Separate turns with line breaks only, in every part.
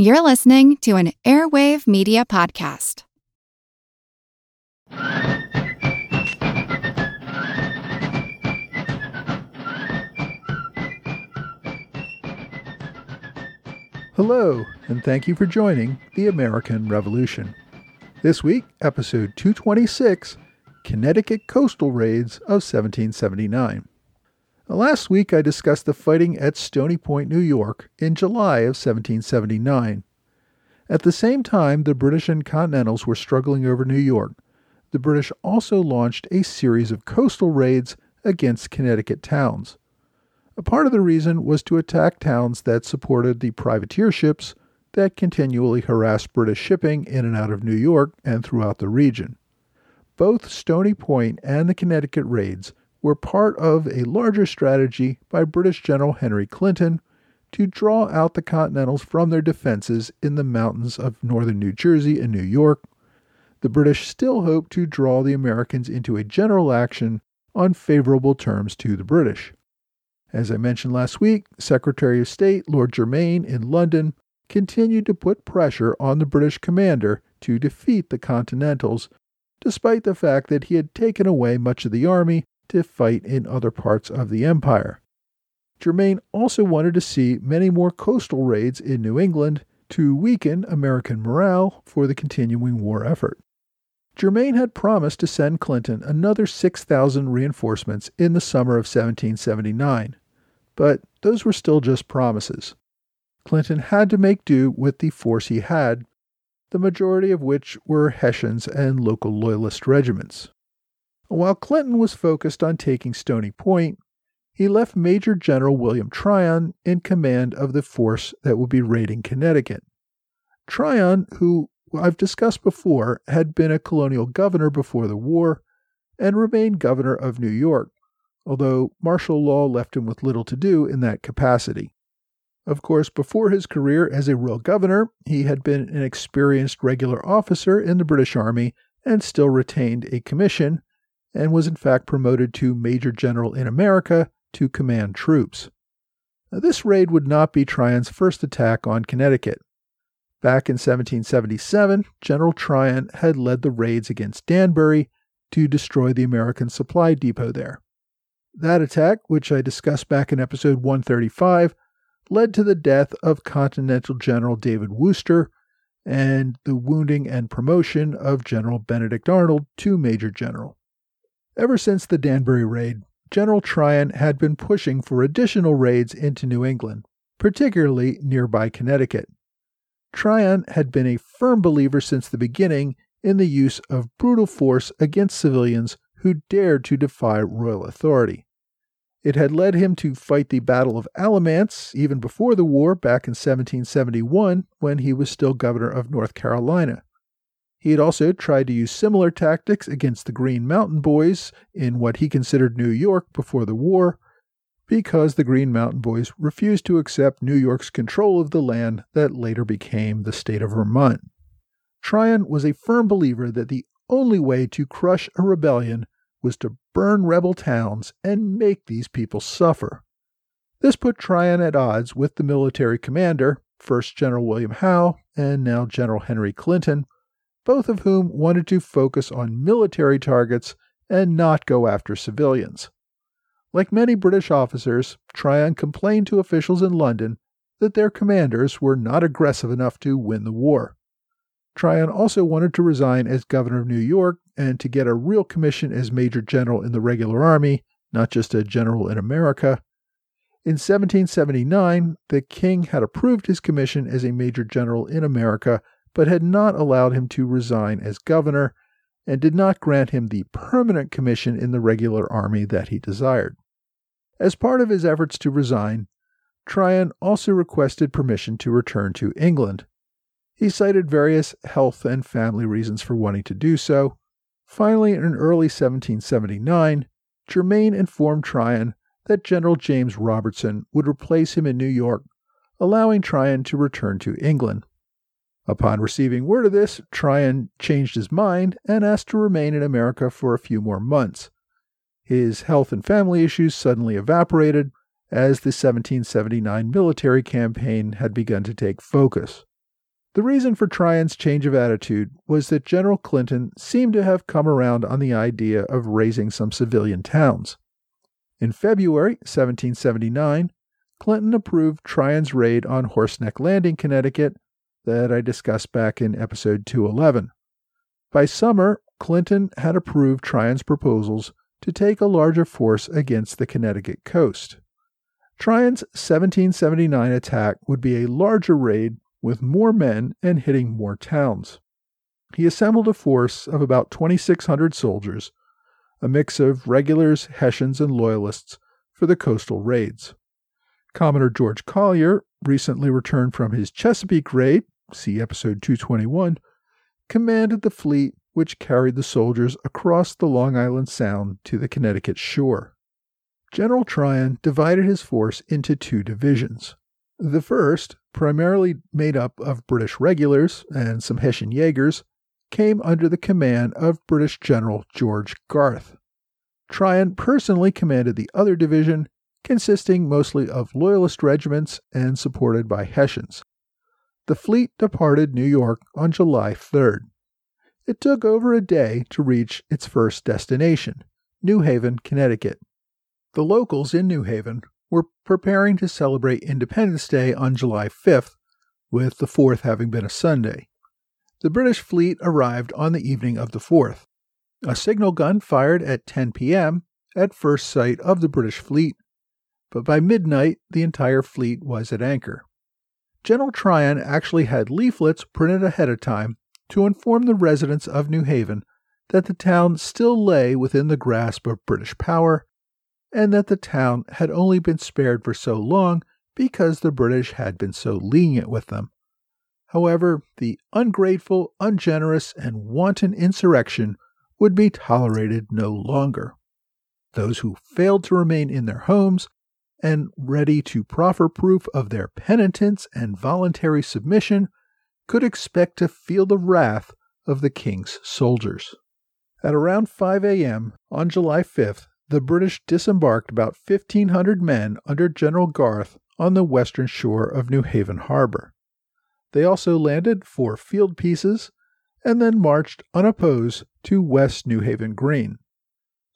You're listening to an Airwave Media Podcast.
Hello, and thank you for joining the American Revolution. This week, episode 226 Connecticut Coastal Raids of 1779. Last week, I discussed the fighting at Stony Point, New York, in July of 1779. At the same time the British and Continentals were struggling over New York, the British also launched a series of coastal raids against Connecticut towns. A part of the reason was to attack towns that supported the privateer ships that continually harassed British shipping in and out of New York and throughout the region. Both Stony Point and the Connecticut raids were part of a larger strategy by British General Henry Clinton to draw out the Continentals from their defenses in the mountains of northern New Jersey and New York. The British still hoped to draw the Americans into a general action on favorable terms to the British. As I mentioned last week, Secretary of State Lord Germain in London continued to put pressure on the British commander to defeat the Continentals, despite the fact that he had taken away much of the army to fight in other parts of the empire. Germain also wanted to see many more coastal raids in New England to weaken American morale for the continuing war effort. Germain had promised to send Clinton another 6,000 reinforcements in the summer of 1779, but those were still just promises. Clinton had to make do with the force he had, the majority of which were Hessians and local Loyalist regiments. While Clinton was focused on taking Stony Point, he left Major General William Tryon in command of the force that would be raiding Connecticut. Tryon, who I've discussed before, had been a colonial governor before the war and remained governor of New York, although martial law left him with little to do in that capacity. Of course, before his career as a real governor, he had been an experienced regular officer in the British Army and still retained a commission, and was in fact promoted to Major General in America to command troops. Now, this raid would not be Tryon's first attack on Connecticut. Back in 1777, General Tryon had led the raids against Danbury to destroy the American supply depot there. That attack, which I discussed back in episode 135, led to the death of Continental General David Wooster and the wounding and promotion of General Benedict Arnold to Major General. Ever since the Danbury raid, General Tryon had been pushing for additional raids into New England, particularly nearby Connecticut. Tryon had been a firm believer since the beginning in the use of brutal force against civilians who dared to defy royal authority. It had led him to fight the Battle of Alamance even before the war back in 1771 when he was still governor of North Carolina. He had also tried to use similar tactics against the Green Mountain Boys in what he considered New York before the war, because the Green Mountain Boys refused to accept New York's control of the land that later became the state of Vermont. Tryon was a firm believer that the only way to crush a rebellion was to burn rebel towns and make these people suffer. This put Tryon at odds with the military commander, first General William Howe and now General Henry Clinton, both of whom wanted to focus on military targets and not go after civilians. Like many British officers, Tryon complained to officials in London that their commanders were not aggressive enough to win the war. Tryon also wanted to resign as governor of New York and to get a real commission as major general in the regular army, not just a general in America. In 1779, the king had approved his commission as a major general in America but had not allowed him to resign as governor and did not grant him the permanent commission in the regular army that he desired. As part of his efforts to resign, Tryon also requested permission to return to England. He cited various health and family reasons for wanting to do so. Finally, in early 1779, Germain informed Tryon that General James Robertson would replace him in New York, allowing Tryon to return to England. Upon receiving word of this, Tryon changed his mind and asked to remain in America for a few more months. His health and family issues suddenly evaporated as the 1779 military campaign had begun to take focus. The reason for Tryon's change of attitude was that General Clinton seemed to have come around on the idea of razing some civilian towns. In February 1779, Clinton approved Tryon's raid on Horseneck Landing, Connecticut, that I discussed back in episode 211. By summer, Clinton had approved Tryon's proposals to take a larger force against the Connecticut coast. Tryon's 1779 attack would be a larger raid with more men and hitting more towns. He assembled a force of about 2,600 soldiers, a mix of regulars, Hessians, and Loyalists, for the coastal raids. Commodore George Collier, recently returned from his Chesapeake raid, see episode 221, commanded the fleet which carried the soldiers across the Long Island Sound to the Connecticut shore. General Tryon divided his force into two divisions. The first, primarily made up of British regulars and some Hessian Jaegers, came under the command of British General George Garth. Tryon personally commanded the other division, consisting mostly of Loyalist regiments and supported by Hessians. The fleet departed New York on July 3rd. It took over a day to reach its first destination, New Haven, Connecticut. The locals in New Haven were preparing to celebrate Independence Day on July 5th, with the 4th having been a Sunday. The British fleet arrived on the evening of the 4th. A signal gun fired at 10 p.m. at first sight of the British fleet, but by midnight the entire fleet was at anchor. General Tryon actually had leaflets printed ahead of time to inform the residents of New Haven that the town still lay within the grasp of British power and that the town had only been spared for so long because the British had been so lenient with them. However, the ungrateful, ungenerous, and wanton insurrection would be tolerated no longer. Those who failed to remain in their homes and ready to proffer proof of their penitence and voluntary submission could expect to feel the wrath of the king's soldiers. At around 5 a.m. on July 5th, the British disembarked about 1,500 men under General Garth on the western shore of New Haven Harbor. They also landed four field pieces and then marched unopposed to West New Haven Green.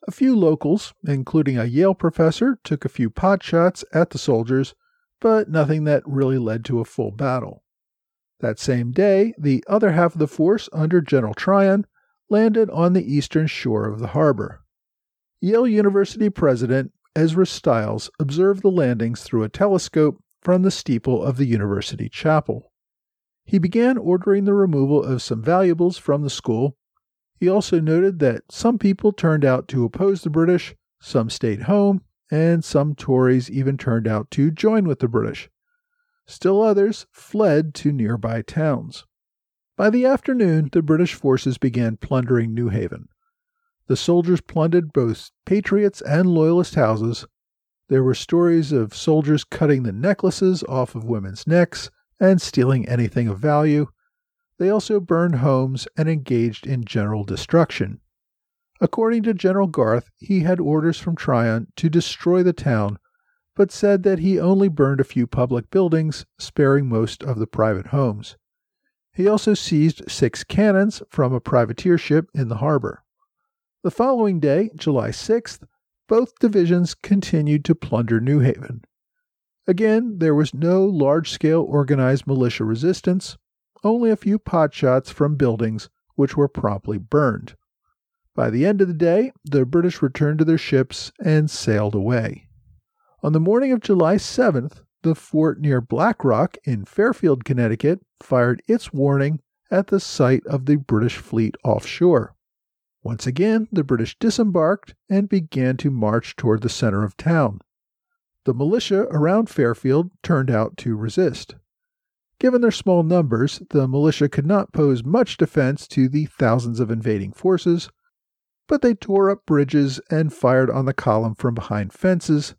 A few locals, including a Yale professor, took a few pot shots at the soldiers, but nothing that really led to a full battle. That same day, the other half of the force under General Tryon landed on the eastern shore of the harbor. Yale University president Ezra Stiles observed the landings through a telescope from the steeple of the university chapel. He began ordering the removal of some valuables from the school. He also noted that some people turned out to oppose the British, some stayed home, and some Tories even turned out to join with the British. Still others fled to nearby towns. By the afternoon, the British forces began plundering New Haven. The soldiers plundered both Patriots and Loyalist houses. There were stories of soldiers cutting the necklaces off of women's necks and stealing anything of value. They also burned homes and engaged in general destruction. According to General Garth, he had orders from Tryon to destroy the town, but said that he only burned a few public buildings, sparing most of the private homes. He also seized six cannons from a privateer ship in the harbor. The following day, July 6th, both divisions continued to plunder New Haven. Again, there was no large scale organized militia resistance, only a few potshots from buildings which were promptly burned. By the end of the day, the British returned to their ships and sailed away. On the morning of July 7th, the fort near Black Rock in Fairfield, Connecticut, fired its warning at the sight of the British fleet offshore. Once again, the British disembarked and began to march toward the center of town. The militia around Fairfield turned out to resist. Given their small numbers, the militia could not pose much defense to the thousands of invading forces, but they tore up bridges and fired on the column from behind fences.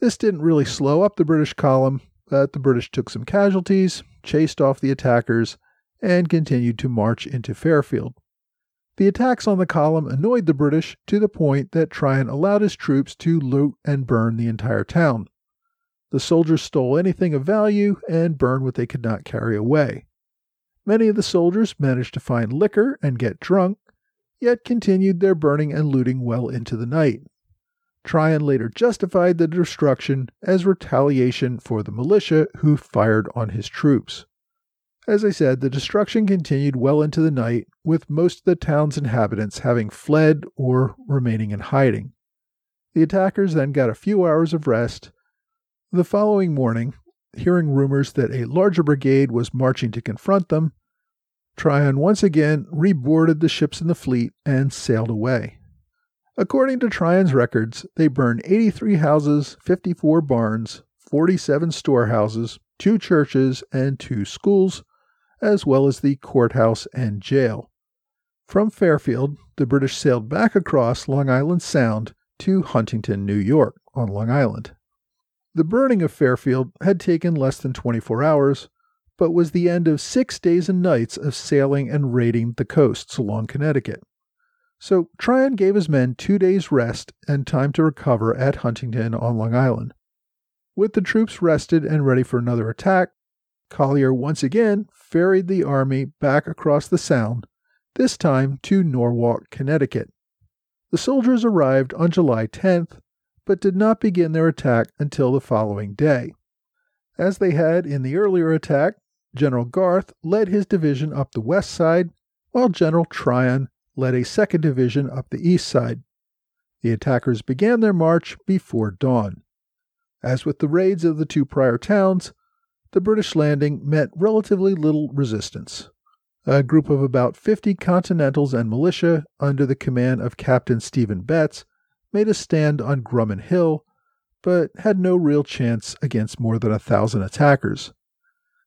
This didn't really slow up the British column, but the British took some casualties, chased off the attackers, and continued to march into Fairfield. The attacks on the column annoyed the British to the point that Tryon allowed his troops to loot and burn the entire town. The soldiers stole anything of value and burned what they could not carry away. Many of the soldiers managed to find liquor and get drunk, yet continued their burning and looting well into the night. Tryon later justified the destruction as retaliation for the militia who fired on his troops. As I said, the destruction continued well into the night, with most of the town's inhabitants having fled or remaining in hiding. The attackers then got a few hours of rest. The following morning, hearing rumors that a larger brigade was marching to confront them, Tryon once again reboarded the ships in the fleet and sailed away. According to Tryon's records, they burned 83 houses, 54 barns, 47 storehouses, two churches, and two schools, as well as the courthouse and jail. From Fairfield, the British sailed back across Long Island Sound to Huntington, New York, on Long Island. The burning of Fairfield had taken less than 24 hours, but was the end of six days and nights of sailing and raiding the coasts along Connecticut. So Tryon gave his men two days' rest and time to recover at Huntington on Long Island. With the troops rested and ready for another attack, Collier once again ferried the army back across the Sound, this time to Norwalk, Connecticut. The soldiers arrived on July 10th, but did not begin their attack until the following day. As they had in the earlier attack, General Garth led his division up the west side, while General Tryon led a second division up the east side. The attackers began their march before dawn. As with the raids of the two prior towns, the British landing met relatively little resistance. A group of about 50 Continentals and militia, under the command of Captain Stephen Betts, made a stand on Grumman Hill, but had no real chance against more than a thousand attackers.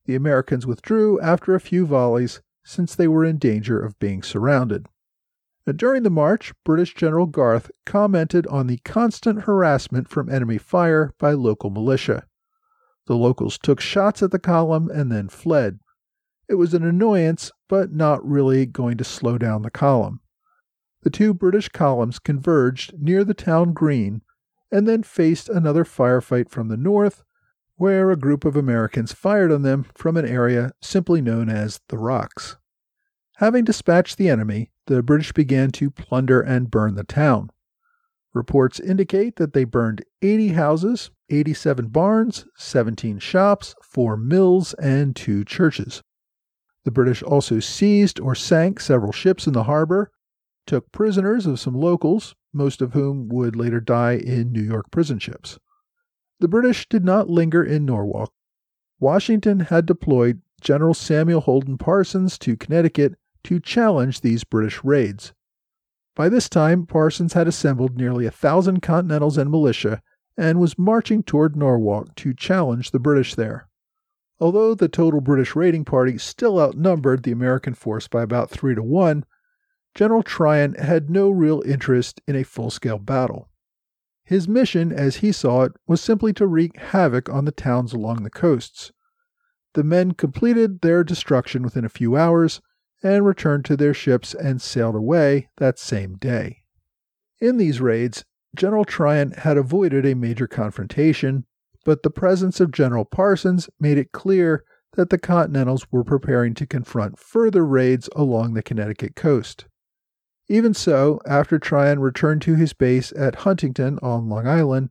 The Americans withdrew after a few volleys, since they were in danger of being surrounded. Uh, during the march, British General Garth commented on the constant harassment from enemy fire by local militia. The locals took shots at the column and then fled. It was an annoyance, but not really going to slow down the column. The two British columns converged near the town green and then faced another firefight from the north, where a group of Americans fired on them from an area simply known as the Rocks. Having dispatched the enemy, the British began to plunder and burn the town. Reports indicate that they burned 80 houses, 87 barns, 17 shops, 4 mills, and 2 churches. The British also seized or sank several ships in the harbor, took prisoners of some locals, most of whom would later die in New York prison ships. The British did not linger in Norwalk. Washington had deployed General Samuel Holden Parsons to Connecticut to challenge these British raids. By this time, Parsons had assembled nearly a thousand Continentals and militia and was marching toward Norwalk to challenge the British there. Although the total British raiding party still outnumbered the American force by about three to one, General Tryon had no real interest in a full scale battle. His mission, as he saw it, was simply to wreak havoc on the towns along the coasts. The men completed their destruction within a few hours and returned to their ships and sailed away that same day. In these raids, General Tryon had avoided a major confrontation, but the presence of General Parsons made it clear that the Continentals were preparing to confront further raids along the Connecticut coast. Even so, after Tryon returned to his base at Huntington on Long Island,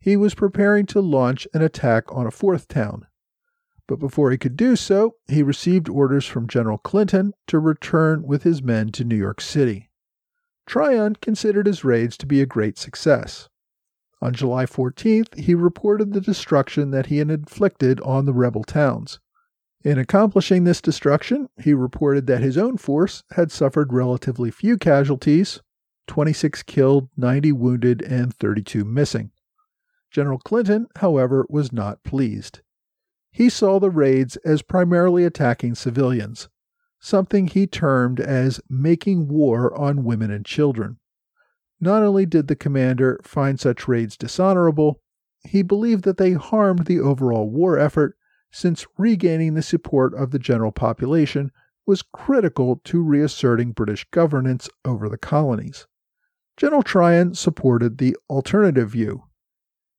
he was preparing to launch an attack on a fourth town, but before he could do so, he received orders from General Clinton to return with his men to New York City. Tryon considered his raids to be a great success. On July 14th, he reported the destruction that he had inflicted on the rebel towns. In accomplishing this destruction, he reported that his own force had suffered relatively few casualties 26 killed, 90 wounded, and 32 missing. General Clinton, however, was not pleased. He saw the raids as primarily attacking civilians, something he termed as making war on women and children. Not only did the commander find such raids dishonorable, he believed that they harmed the overall war effort since regaining the support of the general population was critical to reasserting British governance over the colonies. General Tryon supported the alternative view,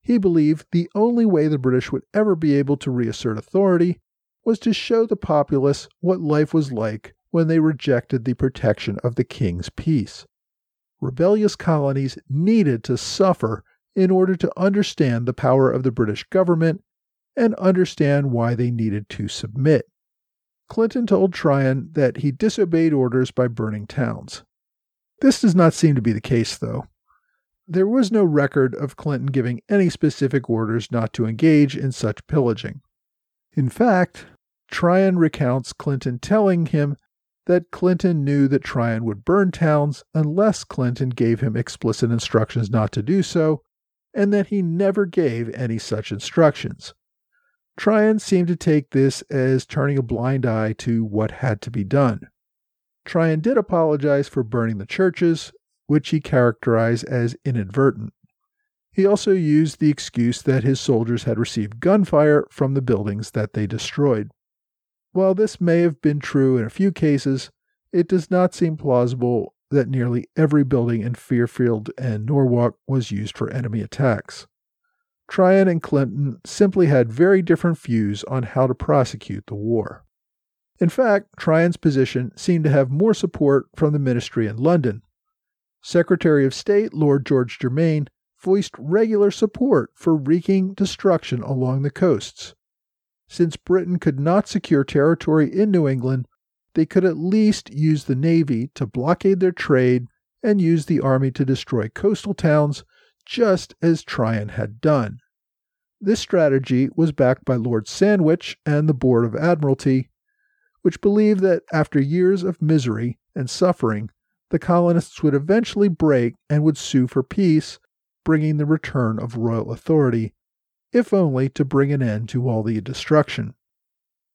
he believed the only way the British would ever be able to reassert authority was to show the populace what life was like when they rejected the protection of the king's peace. Rebellious colonies needed to suffer in order to understand the power of the British government and understand why they needed to submit. Clinton told Tryon that he disobeyed orders by burning towns. This does not seem to be the case, though. There was no record of Clinton giving any specific orders not to engage in such pillaging. In fact, Tryon recounts Clinton telling him that Clinton knew that Tryon would burn towns unless Clinton gave him explicit instructions not to do so, and that he never gave any such instructions. Tryon seemed to take this as turning a blind eye to what had to be done. Tryon did apologize for burning the churches, which he characterized as inadvertent. He also used the excuse that his soldiers had received gunfire from the buildings that they destroyed. While this may have been true in a few cases, it does not seem plausible that nearly every building in Fairfield and Norwalk was used for enemy attacks. Tryon and Clinton simply had very different views on how to prosecute the war. In fact, Tryon's position seemed to have more support from the ministry in London. Secretary of State Lord George Germain voiced regular support for wreaking destruction along the coasts. Since Britain could not secure territory in New England, they could at least use the Navy to blockade their trade and use the Army to destroy coastal towns, just as Tryon had done. This strategy was backed by Lord Sandwich and the Board of Admiralty, which believed that after years of misery and suffering, the colonists would eventually break and would sue for peace, bringing the return of royal authority, if only to bring an end to all the destruction.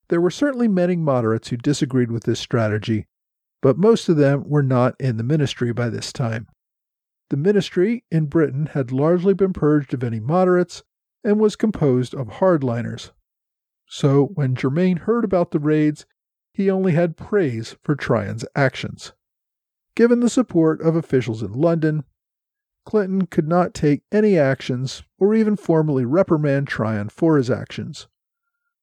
There were certainly many moderates who disagreed with this strategy, but most of them were not in the ministry by this time. The ministry in Britain had largely been purged of any moderates and was composed of hardliners. So when Germain heard about the raids, he only had praise for Tryon's actions. Given the support of officials in London, Clinton could not take any actions or even formally reprimand Tryon for his actions.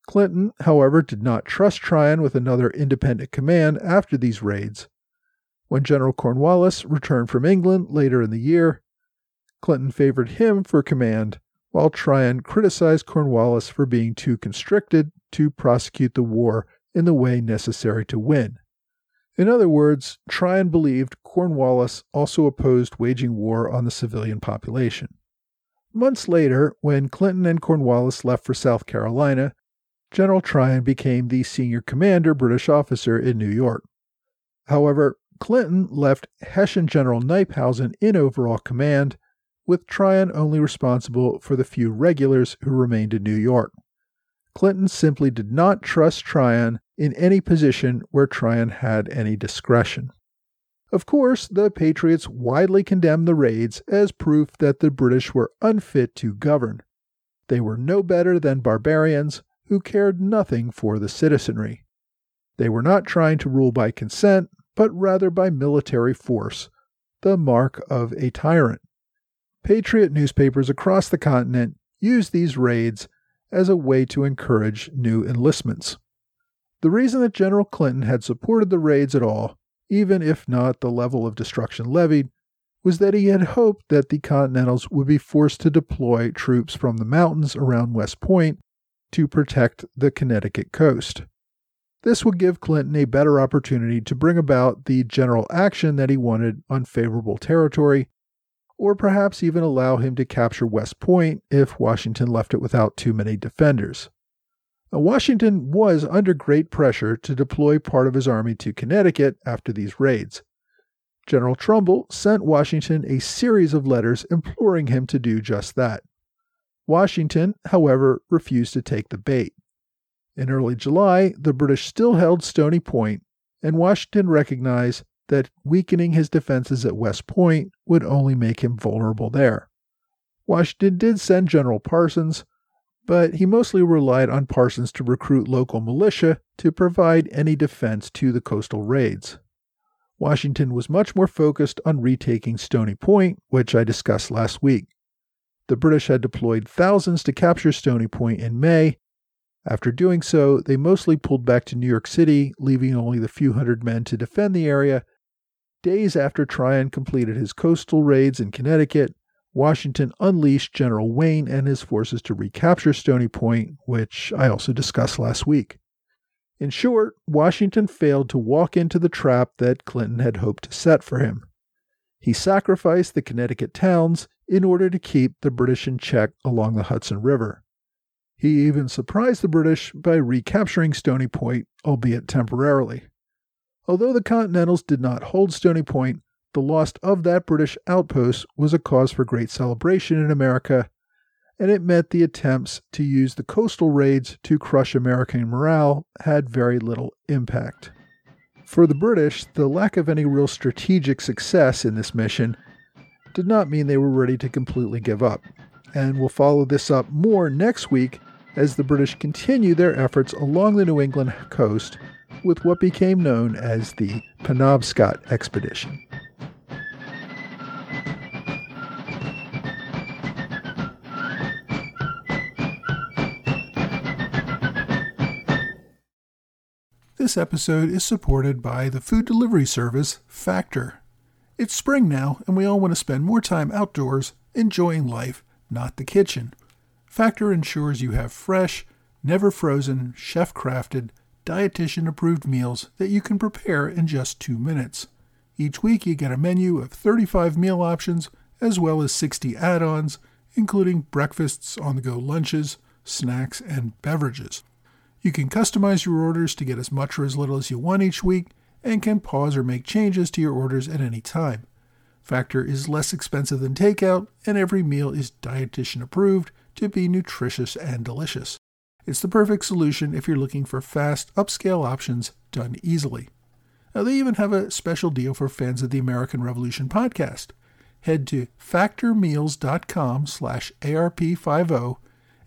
Clinton, however, did not trust Tryon with another independent command after these raids. When General Cornwallis returned from England later in the year, Clinton favored him for command, while Tryon criticized Cornwallis for being too constricted to prosecute the war in the way necessary to win. In other words, Tryon believed Cornwallis also opposed waging war on the civilian population. Months later, when Clinton and Cornwallis left for South Carolina, General Tryon became the senior commander British officer in New York. However, Clinton left Hessian General Knyphausen in overall command, with Tryon only responsible for the few regulars who remained in New York. Clinton simply did not trust Tryon in any position where Tryon had any discretion. Of course, the Patriots widely condemned the raids as proof that the British were unfit to govern. They were no better than barbarians who cared nothing for the citizenry. They were not trying to rule by consent, but rather by military force, the mark of a tyrant. Patriot newspapers across the continent used these raids as a way to encourage new enlistments. The reason that General Clinton had supported the raids at all, even if not the level of destruction levied, was that he had hoped that the Continentals would be forced to deploy troops from the mountains around West Point to protect the Connecticut coast. This would give Clinton a better opportunity to bring about the general action that he wanted on favorable territory, or perhaps even allow him to capture West Point if Washington left it without too many defenders. Now, Washington was under great pressure to deploy part of his army to Connecticut after these raids. General Trumbull sent Washington a series of letters imploring him to do just that. Washington, however, refused to take the bait. In early July, the British still held Stony Point, and Washington recognized that weakening his defenses at West Point would only make him vulnerable there. Washington did send General Parsons, but he mostly relied on Parsons to recruit local militia to provide any defense to the coastal raids. Washington was much more focused on retaking Stony Point, which I discussed last week. The British had deployed thousands to capture Stony Point in May, After doing so, they mostly pulled back to New York City, leaving only the few hundred men to defend the area. Days after Tryon completed his coastal raids in Connecticut, Washington unleashed General Wayne and his forces to recapture Stony Point, which I also discussed last week. In short, Washington failed to walk into the trap that Clinton had hoped to set for him. He sacrificed the Connecticut towns in order to keep the British in check along the Hudson River. He even surprised the British by recapturing Stony Point, albeit temporarily. Although the Continentals did not hold Stony Point, the loss of that British outpost was a cause for great celebration in America, and it meant the attempts to use the coastal raids to crush American morale had very little impact. For the British, the lack of any real strategic success in this mission did not mean they were ready to completely give up. And we'll follow this up more next week as the British continue their efforts along the New England coast with what became known as the Penobscot Expedition. This episode is supported by the food delivery service Factor. It's spring now, and we all want to spend more time outdoors enjoying life, not the kitchen. Factor ensures you have fresh, never frozen, chef crafted, dietitian approved meals that you can prepare in just two minutes. Each week, you get a menu of 35 meal options as well as 60 add ons, including breakfasts, on the go lunches, snacks, and beverages. You can customize your orders to get as much or as little as you want each week and can pause or make changes to your orders at any time. Factor is less expensive than takeout, and every meal is dietitian approved to be nutritious and delicious. It's the perfect solution if you're looking for fast, upscale options done easily. Now, they even have a special deal for fans of the American Revolution podcast. Head to factormeals.com slash ARP50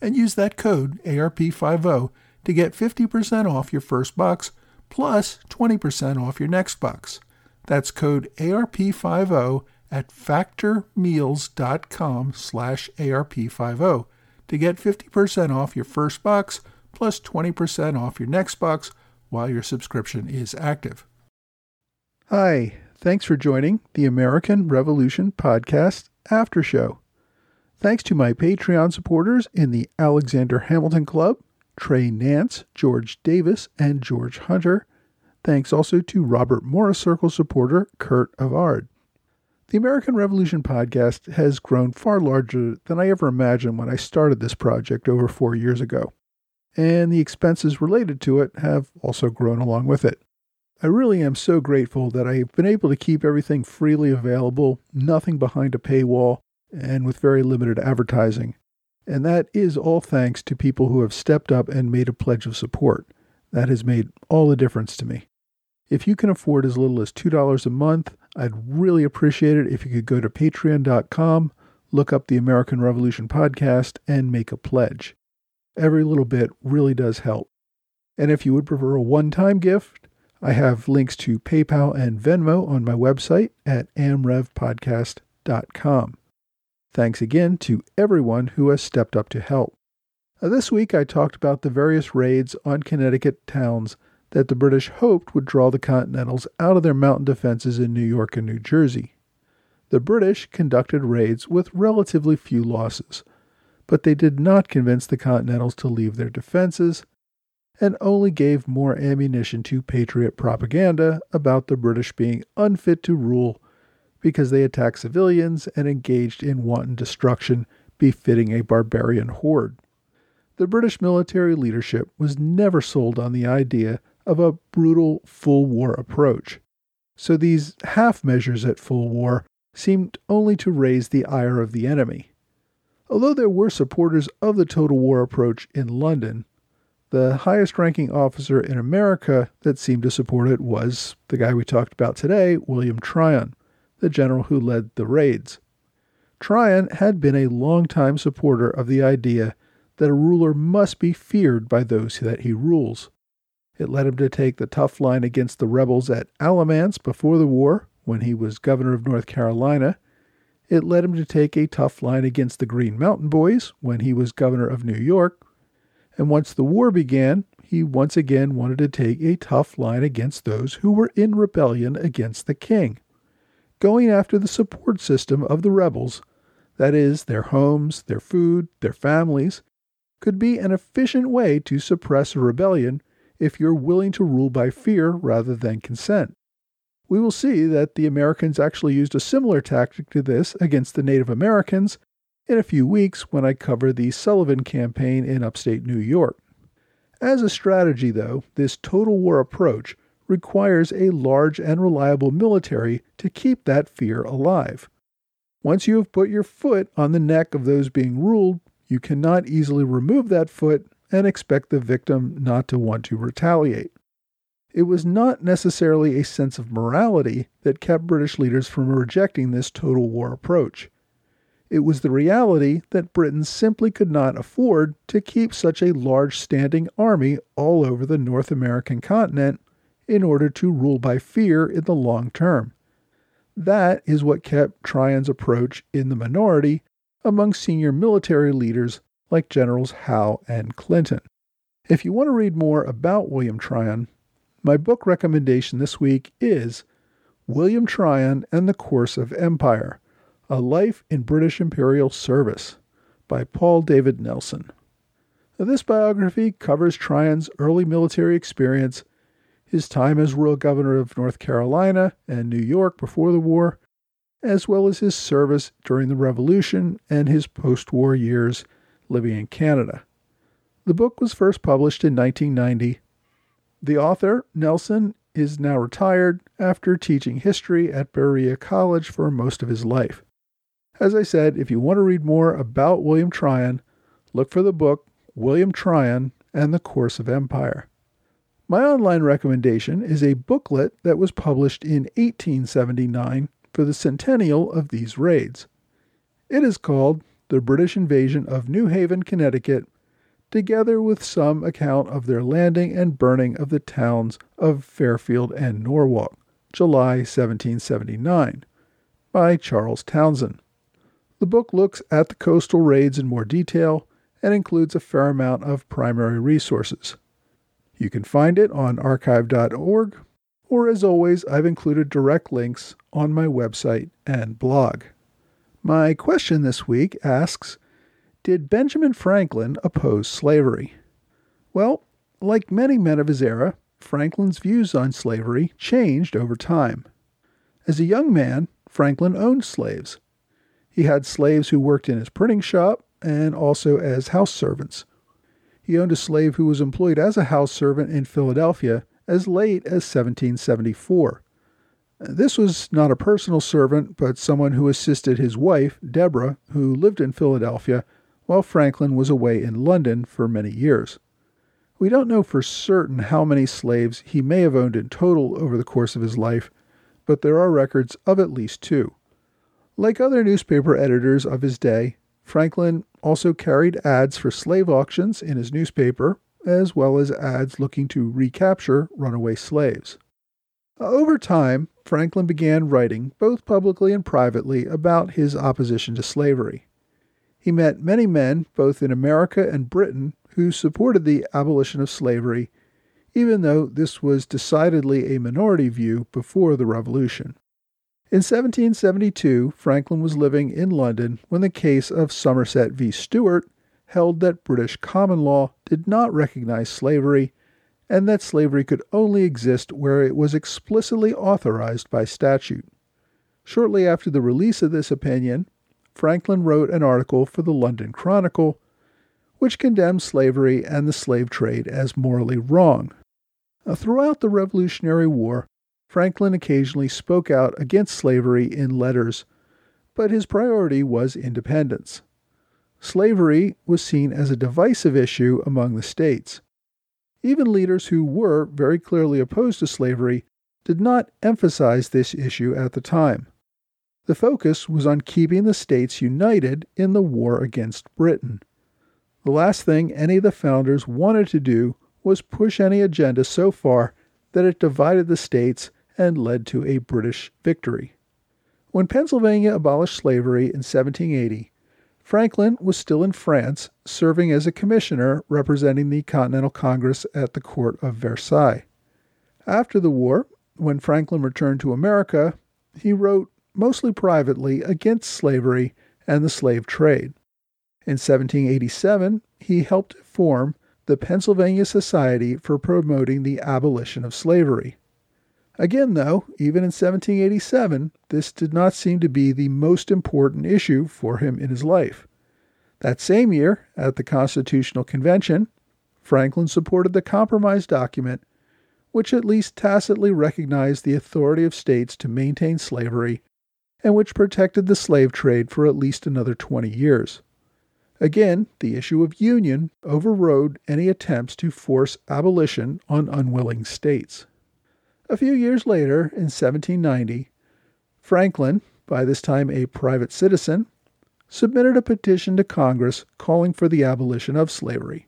and use that code ARP50 to get 50% off your first box plus 20% off your next box. That's code ARP50 at factormeals.com slash ARP50 to get 50% off your first box plus 20% off your next box while your subscription is active. Hi, thanks for joining the American Revolution Podcast After Show. Thanks to my Patreon supporters in the Alexander Hamilton Club, Trey Nance, George Davis, and George Hunter. Thanks also to Robert Morris Circle supporter Kurt Avard. The American Revolution podcast has grown far larger than I ever imagined when I started this project over four years ago, and the expenses related to it have also grown along with it. I really am so grateful that I've been able to keep everything freely available, nothing behind a paywall, and with very limited advertising. And that is all thanks to people who have stepped up and made a pledge of support. That has made all the difference to me. If you can afford as little as $2 a month, I'd really appreciate it if you could go to patreon.com, look up the American Revolution podcast, and make a pledge. Every little bit really does help. And if you would prefer a one time gift, I have links to PayPal and Venmo on my website at amrevpodcast.com. Thanks again to everyone who has stepped up to help. Now, this week I talked about the various raids on Connecticut towns that the British hoped would draw the Continentals out of their mountain defenses in New York and New Jersey. The British conducted raids with relatively few losses, but they did not convince the Continentals to leave their defenses and only gave more ammunition to Patriot propaganda about the British being unfit to rule because they attacked civilians and engaged in wanton destruction befitting a barbarian horde. The British military leadership was never sold on the idea of a brutal full war approach, so these half measures at full war seemed only to raise the ire of the enemy. Although there were supporters of the total war approach in London, the highest ranking officer in America that seemed to support it was the guy we talked about today, William Tryon the general who led the raids. Tryon had been a long-time supporter of the idea that a ruler must be feared by those that he rules. It led him to take the tough line against the rebels at Alamance before the war, when he was governor of North Carolina. It led him to take a tough line against the Green Mountain Boys when he was governor of New York. And once the war began, he once again wanted to take a tough line against those who were in rebellion against the king. Going after the support system of the rebels, that is, their homes, their food, their families, could be an efficient way to suppress a rebellion if you're willing to rule by fear rather than consent. We will see that the Americans actually used a similar tactic to this against the Native Americans in a few weeks when I cover the Sullivan campaign in upstate New York. As a strategy, though, this total war approach requires a large and reliable military to keep that fear alive. Once you have put your foot on the neck of those being ruled, you cannot easily remove that foot and expect the victim not to want to retaliate. It was not necessarily a sense of morality that kept British leaders from rejecting this total war approach. It was the reality that Britain simply could not afford to keep such a large standing army all over the North American continent in order to rule by fear in the long term. That is what kept Tryon's approach in the minority among senior military leaders like Generals Howe and Clinton. If you want to read more about William Tryon, my book recommendation this week is William Tryon and the Course of Empire a Life in British Imperial Service by Paul David Nelson. Now, this biography covers Tryon's early military experience, his time as Royal Governor of North Carolina and New York before the war, as well as his service during the Revolution and his post war years living in Canada. The book was first published in 1990. The author, Nelson, is now retired after teaching history at Berea College for most of his life. As I said, if you want to read more about William Tryon, look for the book William Tryon and the Course of Empire. My online recommendation is a booklet that was published in 1879 for the centennial of these raids. It is called The British Invasion of New Haven, Connecticut, together with some account of their landing and burning of the towns of Fairfield and Norwalk, July 1779, by Charles Townshend. The book looks at the coastal raids in more detail and includes a fair amount of primary resources. You can find it on archive.org, or as always, I've included direct links on my website and blog. My question this week asks Did Benjamin Franklin oppose slavery? Well, like many men of his era, Franklin's views on slavery changed over time. As a young man, Franklin owned slaves he had slaves who worked in his printing shop and also as house servants. He owned a slave who was employed as a house servant in Philadelphia as late as 1774. This was not a personal servant, but someone who assisted his wife, Deborah, who lived in Philadelphia, while Franklin was away in London for many years. We don't know for certain how many slaves he may have owned in total over the course of his life, but there are records of at least two. Like other newspaper editors of his day, Franklin also carried ads for slave auctions in his newspaper, as well as ads looking to recapture runaway slaves. Over time, Franklin began writing, both publicly and privately, about his opposition to slavery. He met many men, both in America and Britain, who supported the abolition of slavery, even though this was decidedly a minority view before the Revolution. In 1772, Franklin was living in London when the case of Somerset v. Stewart held that British common law did not recognize slavery and that slavery could only exist where it was explicitly authorized by statute. Shortly after the release of this opinion, Franklin wrote an article for the London Chronicle which condemned slavery and the slave trade as morally wrong. Uh, throughout the Revolutionary War, Franklin occasionally spoke out against slavery in letters, but his priority was independence. Slavery was seen as a divisive issue among the states. Even leaders who were very clearly opposed to slavery did not emphasize this issue at the time. The focus was on keeping the states united in the war against Britain. The last thing any of the founders wanted to do was push any agenda so far that it divided the states and led to a British victory. When Pennsylvania abolished slavery in 1780, Franklin was still in France, serving as a commissioner representing the Continental Congress at the court of Versailles. After the war, when Franklin returned to America, he wrote, mostly privately, against slavery and the slave trade. In 1787, he helped form the Pennsylvania Society for Promoting the Abolition of Slavery. Again, though, even in 1787, this did not seem to be the most important issue for him in his life. That same year, at the Constitutional Convention, Franklin supported the compromise document, which at least tacitly recognized the authority of states to maintain slavery and which protected the slave trade for at least another 20 years. Again, the issue of union overrode any attempts to force abolition on unwilling states. A few years later, in 1790, Franklin, by this time a private citizen, submitted a petition to Congress calling for the abolition of slavery.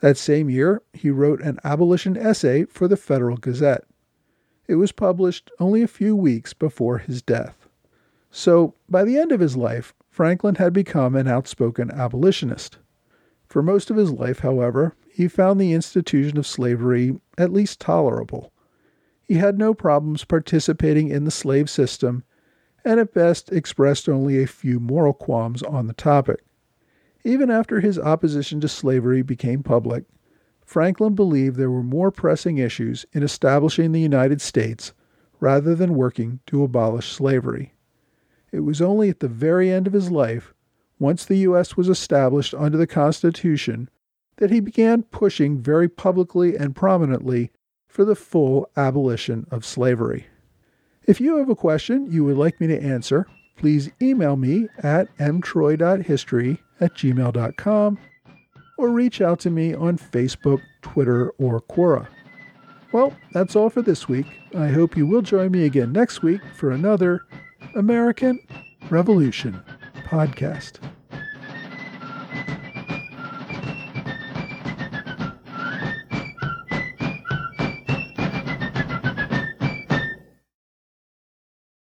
That same year, he wrote an abolition essay for the Federal Gazette. It was published only a few weeks before his death. So, by the end of his life, Franklin had become an outspoken abolitionist. For most of his life, however, he found the institution of slavery at least tolerable he had no problems participating in the slave system and at best expressed only a few moral qualms on the topic. Even after his opposition to slavery became public, Franklin believed there were more pressing issues in establishing the United States rather than working to abolish slavery. It was only at the very end of his life, once the U.S. was established under the Constitution, that he began pushing very publicly and prominently for the full abolition of slavery. If you have a question you would like me to answer, please email me at mtroy.history at gmail.com or reach out to me on Facebook, Twitter, or Quora. Well, that's all for this week. I hope you will join me again next week for another American Revolution podcast.